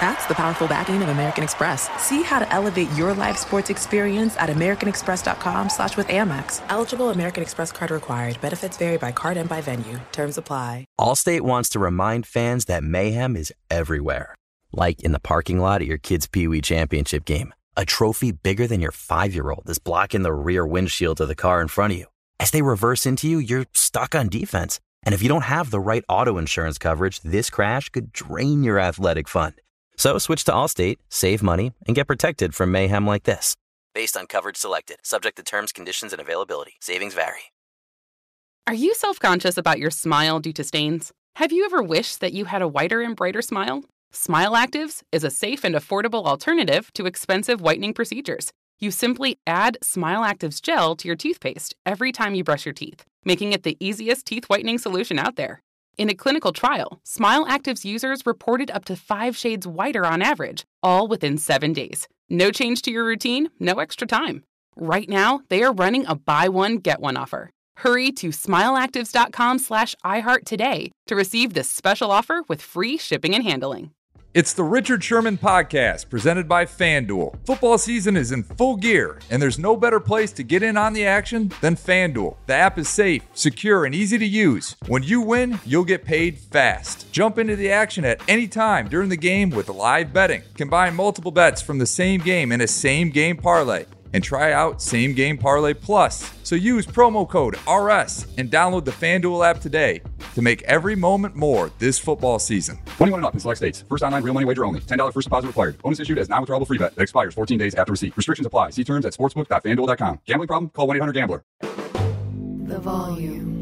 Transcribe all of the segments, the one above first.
That's the powerful backing of American Express. See how to elevate your live sports experience at americanexpress.com slash with Amex. Eligible American Express card required. Benefits vary by card and by venue. Terms apply. Allstate wants to remind fans that mayhem is everywhere. Like in the parking lot at your kid's Pee Wee Championship game. A trophy bigger than your five-year-old is blocking the rear windshield of the car in front of you. As they reverse into you, you're stuck on defense. And if you don't have the right auto insurance coverage, this crash could drain your athletic fund. So switch to Allstate, save money, and get protected from mayhem like this. Based on coverage selected, subject to terms, conditions, and availability. Savings vary. Are you self conscious about your smile due to stains? Have you ever wished that you had a whiter and brighter smile? Smile Actives is a safe and affordable alternative to expensive whitening procedures. You simply add Smile Actives gel to your toothpaste every time you brush your teeth, making it the easiest teeth whitening solution out there. In a clinical trial, Smile Active's users reported up to five shades whiter on average, all within seven days. No change to your routine, no extra time. Right now, they are running a buy one, get one offer. Hurry to smileactives.com slash iHeart today to receive this special offer with free shipping and handling. It's the Richard Sherman Podcast presented by FanDuel. Football season is in full gear, and there's no better place to get in on the action than FanDuel. The app is safe, secure, and easy to use. When you win, you'll get paid fast. Jump into the action at any time during the game with live betting. Combine multiple bets from the same game in a same game parlay and try out Same Game Parlay Plus. So use promo code RS and download the FanDuel app today to make every moment more this football season. 21 and up in select states. First online real money wager only. $10 first deposit required. Bonus issued as non-withdrawable free bet that expires 14 days after receipt. Restrictions apply. See terms at sportsbook.fanduel.com. Gambling problem? Call 1-800-GAMBLER. The volume.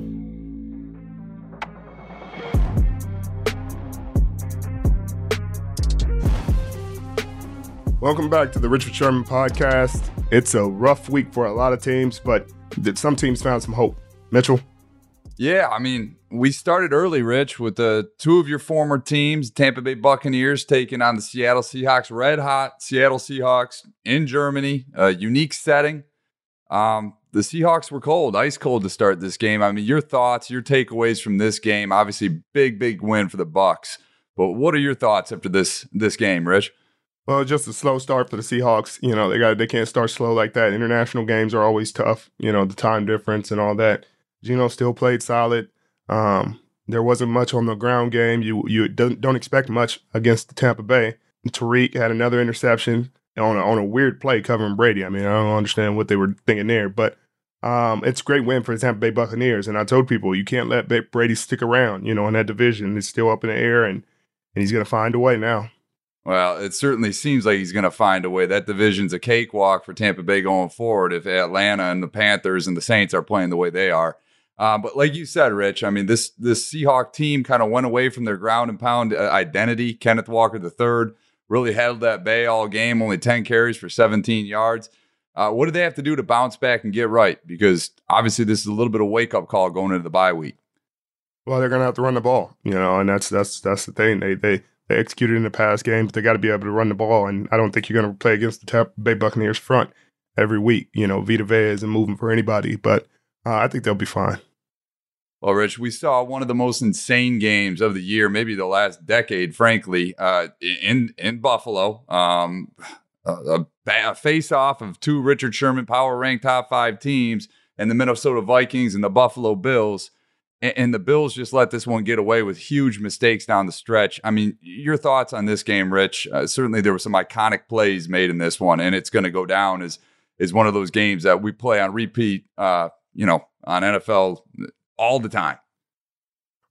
Welcome back to the Richard Sherman podcast. It's a rough week for a lot of teams, but some teams found some hope. Mitchell? Yeah, I mean, we started early, Rich, with the two of your former teams, Tampa Bay Buccaneers taking on the Seattle Seahawks, red hot Seattle Seahawks in Germany, a unique setting. Um, the Seahawks were cold, ice cold to start this game. I mean, your thoughts, your takeaways from this game. Obviously, big, big win for the Bucs. But what are your thoughts after this this game, Rich? Well, just a slow start for the Seahawks. You know, they got they can't start slow like that. International games are always tough. You know, the time difference and all that. Geno still played solid. Um, there wasn't much on the ground game. You you don't, don't expect much against the Tampa Bay. Tyreek had another interception on a, on a weird play covering Brady. I mean, I don't understand what they were thinking there, but um, it's a great win for the Tampa Bay Buccaneers. And I told people you can't let Brady stick around. You know, in that division, it's still up in the air, and and he's to find a way now. Well, it certainly seems like he's going to find a way. That division's a cakewalk for Tampa Bay going forward if Atlanta and the Panthers and the Saints are playing the way they are. Um, but like you said, Rich, I mean this this Seahawk team kind of went away from their ground and pound uh, identity. Kenneth Walker III really held that bay all game, only ten carries for 17 yards. Uh, what do they have to do to bounce back and get right? Because obviously this is a little bit of a wake up call going into the bye week. Well, they're going to have to run the ball, you know, and that's that's that's the thing. They they they executed in the past games. They got to be able to run the ball, and I don't think you're going to play against the Tampa Bay Buccaneers front every week. You know, Vita Vea isn't moving for anybody, but uh, I think they'll be fine. Well, Rich, we saw one of the most insane games of the year, maybe the last decade, frankly, uh, in in Buffalo. Um, a, a face off of two Richard Sherman power ranked top five teams and the Minnesota Vikings and the Buffalo Bills and, the Bills just let this one get away with huge mistakes down the stretch. I mean, your thoughts on this game, Rich? Uh, certainly, there were some iconic plays made in this one, and it's going to go down as is one of those games that we play on repeat. Uh, you know, on NFL all the time.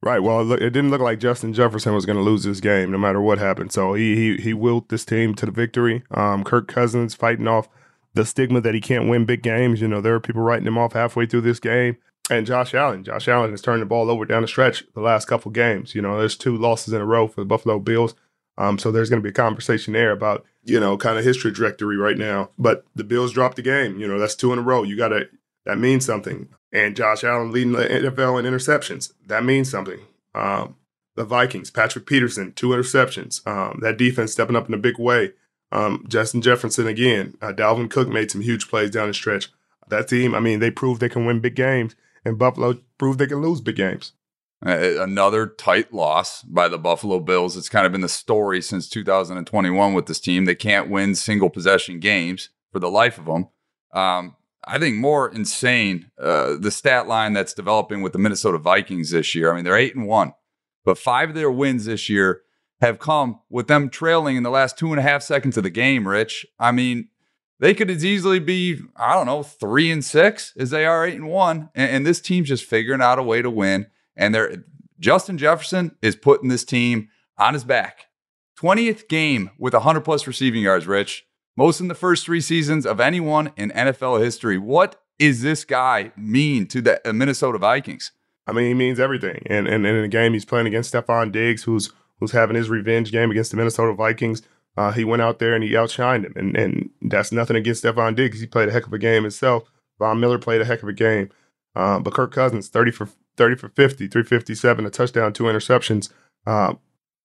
Right. Well, it didn't look like Justin Jefferson was going to lose this game, no matter what happened. So he he he willed this team to the victory. Um, Kirk Cousins fighting off the stigma that he can't win big games. You know, there are people writing him off halfway through this game and Josh Allen. Josh Allen has turned the ball over down the stretch the last couple games. You know, there's two losses in a row for the Buffalo Bills. Um, so there's going to be a conversation there about, you know, kind of his trajectory right now. But the Bills dropped the game. You know, that's two in a row. You got to, that means something. And Josh Allen leading the NFL in interceptions. That means something. Um, The Vikings, Patrick Peterson, two interceptions. Um, that defense stepping up in a big way. Um, Justin Jefferson again. Uh, Dalvin Cook made some huge plays down the stretch. That team, I mean, they proved they can win big games, and Buffalo proved they can lose big games. Another tight loss by the Buffalo Bills. It's kind of been the story since 2021 with this team. They can't win single possession games for the life of them. Um, I think more insane uh, the stat line that's developing with the Minnesota Vikings this year. I mean, they're eight and one, but five of their wins this year have come with them trailing in the last two and a half seconds of the game. Rich, I mean, they could as easily be I don't know three and six as they are eight and one, and, and this team's just figuring out a way to win. And they're Justin Jefferson is putting this team on his back. 20th game with 100 plus receiving yards, Rich most in the first three seasons of anyone in NFL history. What is this guy mean to the uh, Minnesota Vikings? I mean, he means everything. And, and, and in the game, he's playing against Stefon Diggs, who's who's having his revenge game against the Minnesota Vikings. Uh, he went out there and he outshined him. And, and that's nothing against Stefon Diggs. He played a heck of a game himself. Von Miller played a heck of a game. Uh, but Kirk Cousins, 30 for 30 for 50, 357, a touchdown, two interceptions. Uh,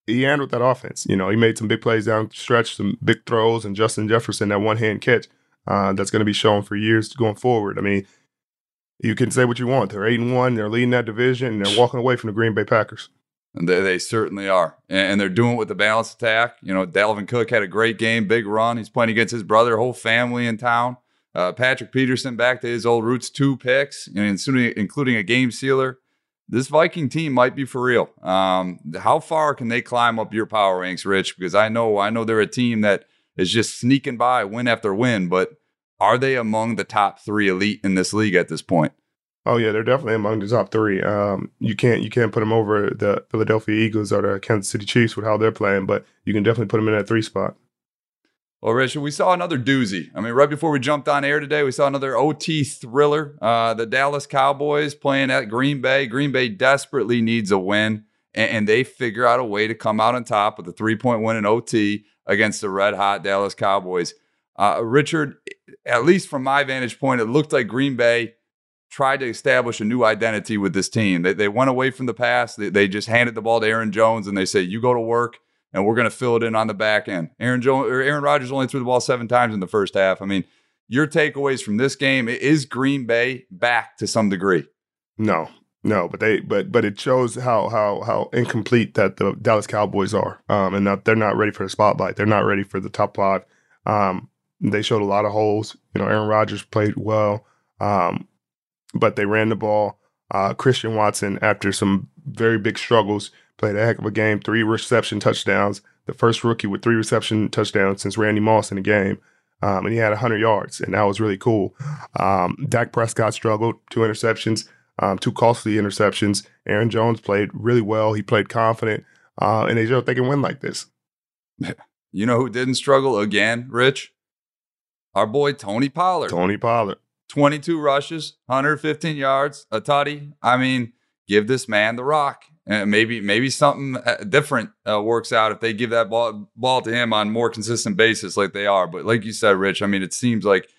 he handled that offense. You know, he made some big plays down stretch, some big throws, and Justin Jefferson that one hand catch uh, that's going to be shown for years going forward. I mean, you can say what you want. They're eight and one. They're leading that division, and they're walking away from the Green Bay Packers. They, they certainly are, and, they're doing it with the balanced attack. You know, Dalvin Cook had a great game, big run. He's playing against his brother, whole family in town. Uh, Patrick Peterson back to his old roots, two picks, including a game sealer this Viking team might be for real. Um, how far can they climb up your power ranks, Rich? Because I know I know they're a team that is just sneaking by win after win, but are they among the top three elite in this league at this point? Oh yeah, they're definitely among the top three. Um, you can't you can't put them over the Philadelphia Eagles or the Kansas City Chiefs with how they're playing, but you can definitely put them in that three spot. Well, Richard, we saw another doozy. I mean, right before we jumped on air today, we saw another OT thriller. Uh, the Dallas Cowboys playing at Green Bay. Green Bay desperately needs a win, and, and they figure out a way to come out on top with a three point win in OT against the red hot Dallas Cowboys. Uh, Richard, at least from my vantage point, it looked like Green Bay tried to establish a new identity with this team. They, they went away from the past. They, they just handed the ball to Aaron Jones and they say, You go to work and we're going to fill it in on the back end. Aaron Jones or Aaron Rodgers only threw the ball seven times in the first half. I mean, your takeaways from this game is Green Bay back to some degree. No, no, but they but but it shows how how how incomplete that the Dallas Cowboys are, um, and that they're not ready for the spotlight. They're not ready for the top five. Um, they showed a lot of holes. You know, Aaron Rodgers played well, um, but they ran the ball. Uh, Christian Watson, after some very big struggles, played a heck of a game, three reception touchdowns, the first rookie with three reception touchdowns since Randy Moss in the game. Um, and he had 100 yards, and that was really cool. Um, Dak Prescott struggled, two interceptions, um, two costly interceptions. Aaron Jones played really well. He played confident, uh, and they showed they can win like this. You know who didn't struggle again, Rich? Our boy Tony Pollard. Tony Pollard. 22 rushes, 115 yards, a tutty. I mean, give this man the rock. And maybe maybe something uh, different uh, works out if they give that ball ball to him on more consistent basis, like they are. But like you said, Rich, I mean, it seems like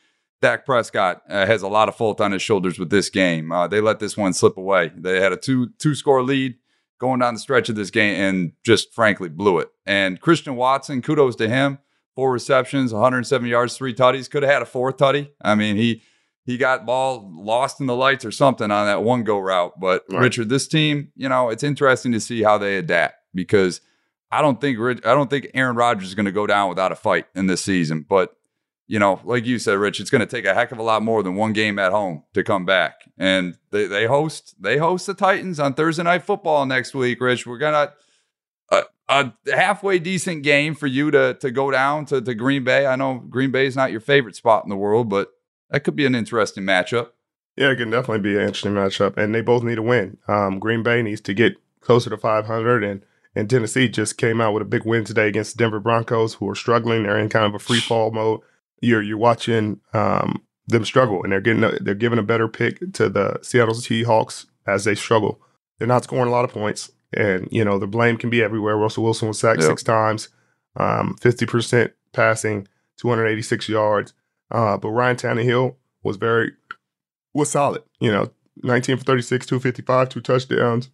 Dak Prescott uh, has a lot of fault on his shoulders with this game. Uh, they let this one slip away. They had a two two score lead going down the stretch of this game and just frankly blew it. And Christian Watson, kudos to him, four receptions, 107 yards, three tutties. Could have had a fourth tutty. I mean, he he got ball lost in the lights or something on that one go route. But right. Richard, this team, you know, it's interesting to see how they adapt because I don't think I don't think Aaron Rodgers is going to go down without a fight in this season. But you know, like you said, Rich, it's going to take a heck of a lot more than one game at home to come back. And they, they host they host the Titans on Thursday night football next week. Rich, we're gonna a, a halfway decent game for you to to go down to, to Green Bay. I know Green Bay is not your favorite spot in the world, but that could be an interesting matchup. Yeah, it can definitely be an interesting matchup, and they both need a win. Um, Green Bay needs to get closer to 500, and and Tennessee just came out with a big win today against the Denver Broncos, who are struggling. They're in kind of a free fall mode. You're you're watching um, them struggle, and they're getting a, they're giving a better pick to the Seattle Seahawks as they struggle. They're not scoring a lot of points, and you know the blame can be everywhere. Russell Wilson was sacked yep. six times, um, fifty percent passing, 286 yards. Uh, but Ryan Tannehill was very was solid. You know, 19 for 36, 255, two touchdowns.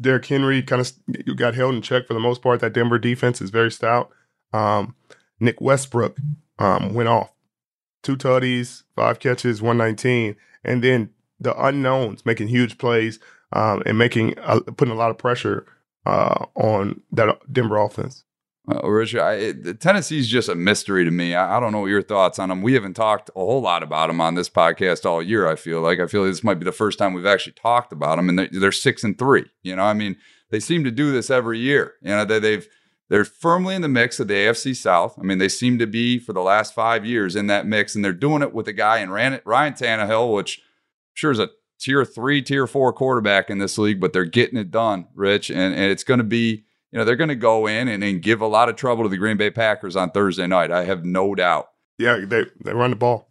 Derrick Henry kind of got held in check for the most part. That Denver defense is very stout. Um, Nick Westbrook um, went off two tutties, five catches, 119, and then the unknowns making huge plays um, and making uh, putting a lot of pressure uh, on that Denver offense. Uh, Richard, I, Tennessee's just a mystery to me. I, I, don't know your thoughts on them. We haven't talked a whole lot about them on this podcast all year. I feel like I feel like this might be the first time we've actually talked about them, and they're, they're six and three. You know, I mean, they seem to do this every year. You know, they, they've they're firmly in the mix of the AFC South. I mean, they seem to be for the last five years in that mix, and they're doing it with a guy in Ryan, Ryan Tannehill, which I'm sure is a tier three, tier four quarterback in this league, but they're getting it done, Rich, and, and it's going to be you know, they're going to go in and, and give a lot of trouble to the Green Bay Packers on Thursday night. I have no doubt. Yeah, they, they run the ball.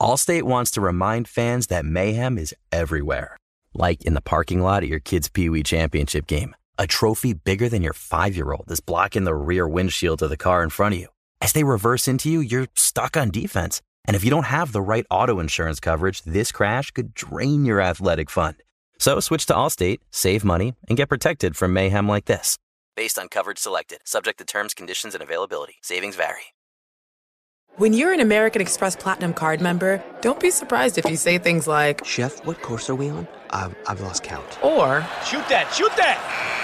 Allstate wants to remind fans that mayhem is everywhere, like in the parking lot at your kid's Pee Wee Championship game. A trophy bigger than your five year old is blocking the rear windshield of the car in front of you. As they reverse into you, you're stuck on defense. And if you don't have the right auto insurance coverage, this crash could drain your athletic fund. So switch to Allstate, save money, and get protected from mayhem like this. Based on coverage selected, subject to terms, conditions, and availability. Savings vary. When you're an American Express Platinum card member, don't be surprised if you say things like, Chef, what course are we on? I've, I've lost count. Or, Shoot that, shoot that!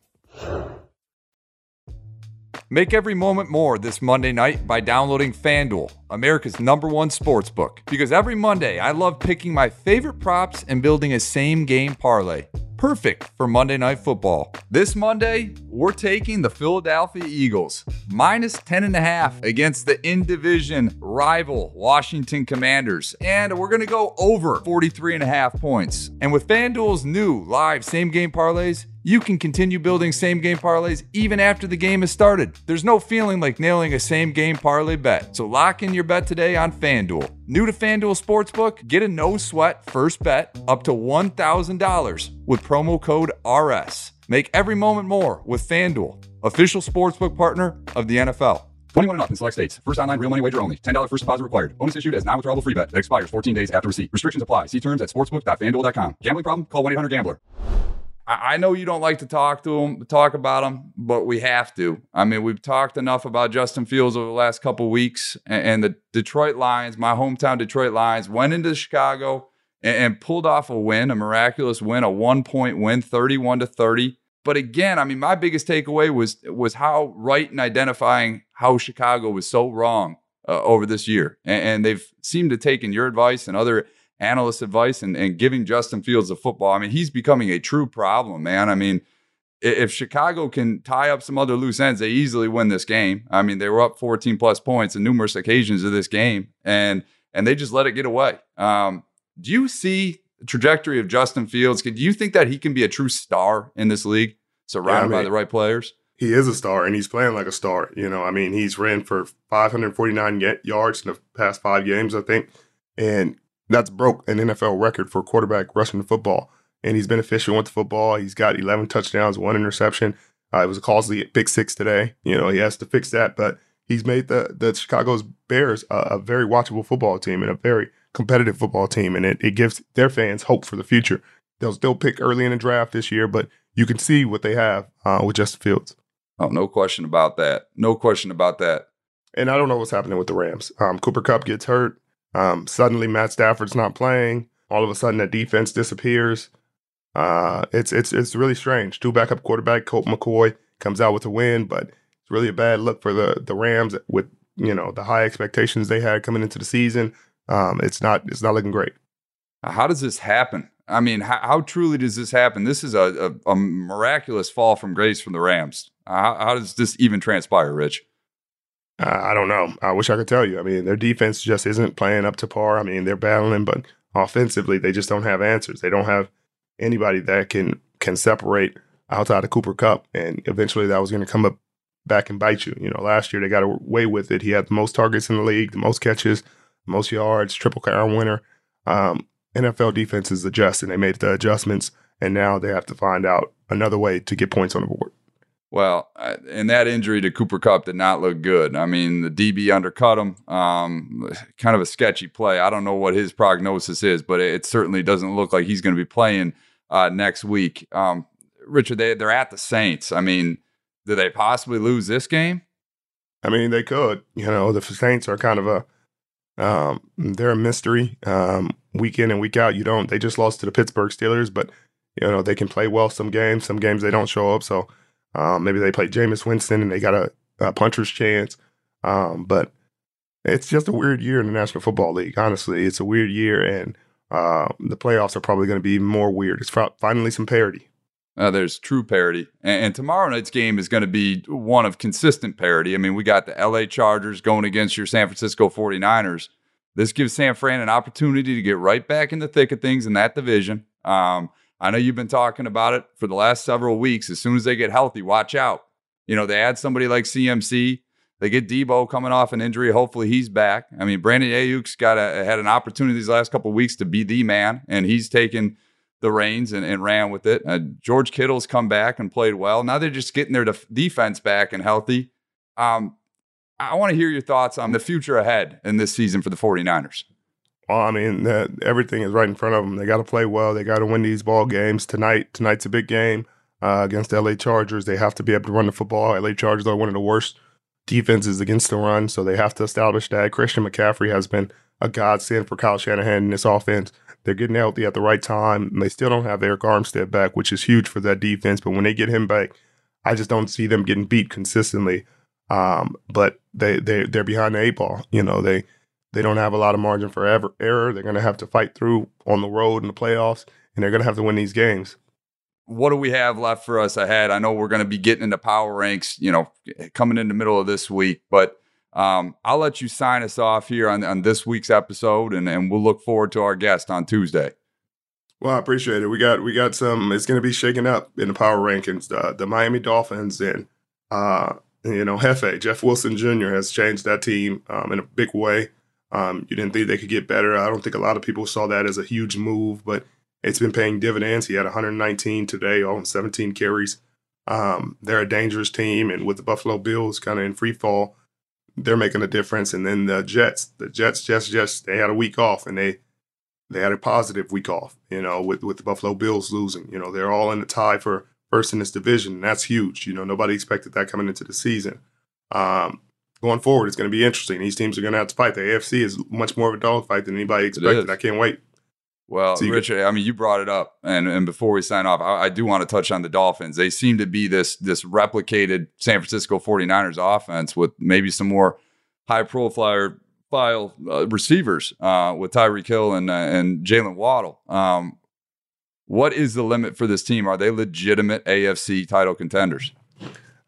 Make every moment more this Monday night by downloading FanDuel, America's number one sports book. Because every Monday, I love picking my favorite props and building a same game parlay. Perfect for Monday Night Football. This Monday, we're taking the Philadelphia Eagles minus 10.5 against the in division rival Washington Commanders. And we're going to go over 43.5 points. And with FanDuel's new live same game parlays, you can continue building same game parlays even after the game has started. There's no feeling like nailing a same game parlay bet. So lock in your bet today on FanDuel. New to FanDuel Sportsbook? Get a no sweat first bet up to $1,000 with promo code RS. Make every moment more with FanDuel, official sportsbook partner of the NFL. 21 and up in select states. First online real money wager only. $10 first deposit required. Bonus issued as non-withdrawable free bet that expires 14 days after receipt. Restrictions apply. See terms at sportsbook.fanduel.com. Gambling problem? Call 1-800-GAMBLER. I know you don't like to talk to him, talk about him, but we have to. I mean, we've talked enough about Justin Fields over the last couple weeks, and, the Detroit Lions, my hometown Detroit Lions, went into Chicago and, and pulled off a win, a miraculous win, a one-point win, thirty-one to thirty. But again, I mean, my biggest takeaway was was how right in identifying how Chicago was so wrong uh, over this year, and, and they've seemed to take in your advice and other analyst advice and, and giving Justin Fields the football. I mean, he's becoming a true problem, man. I mean, if Chicago can tie up some other loose ends, they easily win this game. I mean, they were up 14 plus points in numerous occasions of this game, and and they just let it get away. Um, do you see the trajectory of Justin Fields? Do you think that he can be a true star in this league, surrounded yeah, I mean, by the right players? He is a star, and he's playing like a star. You know, I mean, he's ran for 549 yards in the past five games, I think, and that's broke an NFL record for quarterback rushing the football. And he's been efficient with the football. He's got 11 touchdowns, one interception. Uh, it was a costly pick six today. You know, he has to fix that, but he's made the the Chicago's Bears a, a very watchable football team and a very competitive football team, and it, it gives their fans hope for the future. They'll still pick early in the draft this year, but you can see what they have uh, with Justin Fields. Oh, no question about that. No question about that. And I don't know what's happening with the Rams. Um, Cooper Kupp gets hurt. Um, suddenly, Matt Stafford's not playing. All of a sudden, that defense disappears. Uh, it's it's it's really strange. Two backup quarterback Colt McCoy comes out with a win, but it's really a bad look for the the Rams with you know the high expectations they had coming into the season. Um, it's not it's not looking great. How does this happen? I mean, how, how truly does this happen? This is a, a, a miraculous fall from grace from the Rams. How, how does this even transpire, Rich? I don't know. I wish I could tell you. I mean, their defense just isn't playing up to par. I mean, they're battling, but offensively, they just don't have answers. They don't have anybody that can can separate outside of Cooper Kupp, and eventually that was going to come up back and bite you. You know, last year they got away with it. He had the most targets in the league, the most catches, most yards, triple crown winner. Um, NFL defenses adjust, and they made the adjustments, and now they have to find out another way to get points on the board. Well, and that injury to Cooper Kupp did not look good. I mean, the DB undercut him. Um, kind of a sketchy play. I don't know what his prognosis is, but it certainly doesn't look like he's going to be playing uh, next week. Um, Richard, they they're at the Saints. I mean, do they possibly lose this game? I mean, they could. You know, the Saints are kind of a um, they're a mystery. Um, week in and week out, you don't. They just lost to the Pittsburgh Steelers, but you know they can play well some games. Some games they don't show up. So um, maybe they play Jameis Winston and they got a, a puncher's chance. Um, but it's just a weird year in the National Football League. Honestly, it's a weird year, and uh, the playoffs are probably going to be more weird. It's finally some parity. Uh, there's true parity. And, and, tomorrow night's game is going to be one of consistent parity. I mean, we got the LA Chargers going against your San Francisco 49ers. This gives San Fran an opportunity to get right back in the thick of things in that division. Um, I know you've been talking about it for the last several weeks. As soon as they get healthy, watch out. You know, they add somebody like CMC. They get Deebo coming off an injury. Hopefully, he's back. I mean, Brandon Aiyuk's got a, had an opportunity these last couple weeks to be the man, and he's taken the reins and, and ran with it. Uh, George Kittle's come back and played well. Now they're just getting their def- defense back and healthy. Um, I want to hear your thoughts on the future ahead in this season for the 49ers. Well, I mean, everything is right in front of them. They got to play well. They got to win these ball games tonight. Tonight's a big game uh, against the LA Chargers. They have to be able to run the football. LA Chargers are one of the worst defenses against the run, so they have to establish that. Christian McCaffrey has been a godsend for Kyle Shanahan in this offense. They're getting healthy at the right time. They still don't have Arik Armstead back, which is huge for that defense. But when they get him back, I just don't see them getting beat consistently. Um, but they they they're behind the eight ball. You know they they don't have a lot of margin for ever, error. They're going to have to fight through on the road in the playoffs, and they're going to have to win these games. What do we have left for us ahead? I know we're going to be getting into power ranks, you know, coming in the middle of this week, but um, I'll let you sign us off here on, on this week's episode, and, and we'll look forward to our guest on Tuesday. Well, I appreciate it. We got we got some. It's going to be shaking up in the power rankings. Uh, the Miami Dolphins and uh, you know Hefe Jeff Wilson Jr. has changed that team um, in a big way. Um, you didn't think they could get better. I don't think a lot of people saw that as a huge move, but it's been paying dividends. He had 119 today on 17 carries. Um, they're a dangerous team, and with the Buffalo Bills kind of in free fall, they're making a difference. And then the Jets, the Jets just just they had a week off, and they they had a positive week off. You know, with with the Buffalo Bills losing, you know, they're all in the tie for first in this division, and that's huge. You know, nobody expected that coming into the season. Um, going forward, it's going to be interesting. These teams are going to have to fight. The AFC is much more of a dogfight than anybody expected. I can't wait. Well, so Richard, I mean, you brought it up, and and before we sign off, I, I, do want to touch on the Dolphins. They seem to be this this replicated San Francisco 49ers offense with maybe some more high profile file uh, receivers uh, with Tyreek Hill and uh, and Jaylen Waddle. Um, what is the limit for this team? Are they legitimate AFC title contenders?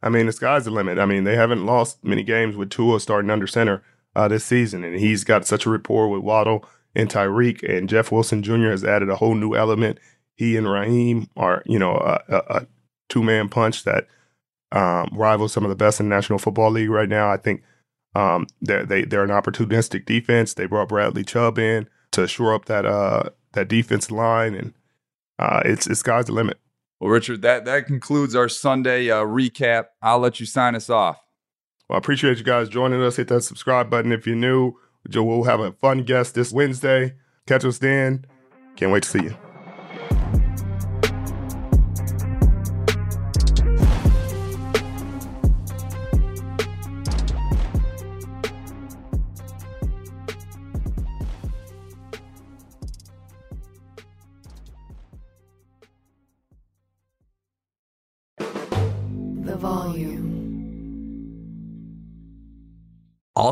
I mean, the sky's the limit. I mean, they haven't lost many games with Tua starting under center uh, this season, and he's got such a rapport with Waddle and Tyreek, and Jeff Wilson Jr. has added a whole new element. He and Raheem are, you know, a, a, a two man punch that um, rivals some of the best in the National Football League right now. I think um, they're, they they're an opportunistic defense. They brought Bradley Chubb in to shore up that uh, that defense line, and uh, it's it's sky's the limit. Well, Richard, that that concludes our Sunday uh, recap. I'll let you sign us off. Well, I appreciate you guys joining us. Hit that subscribe button if you're new. Joe, we'll have a fun guest this Wednesday. Catch us then. Can't wait to see you.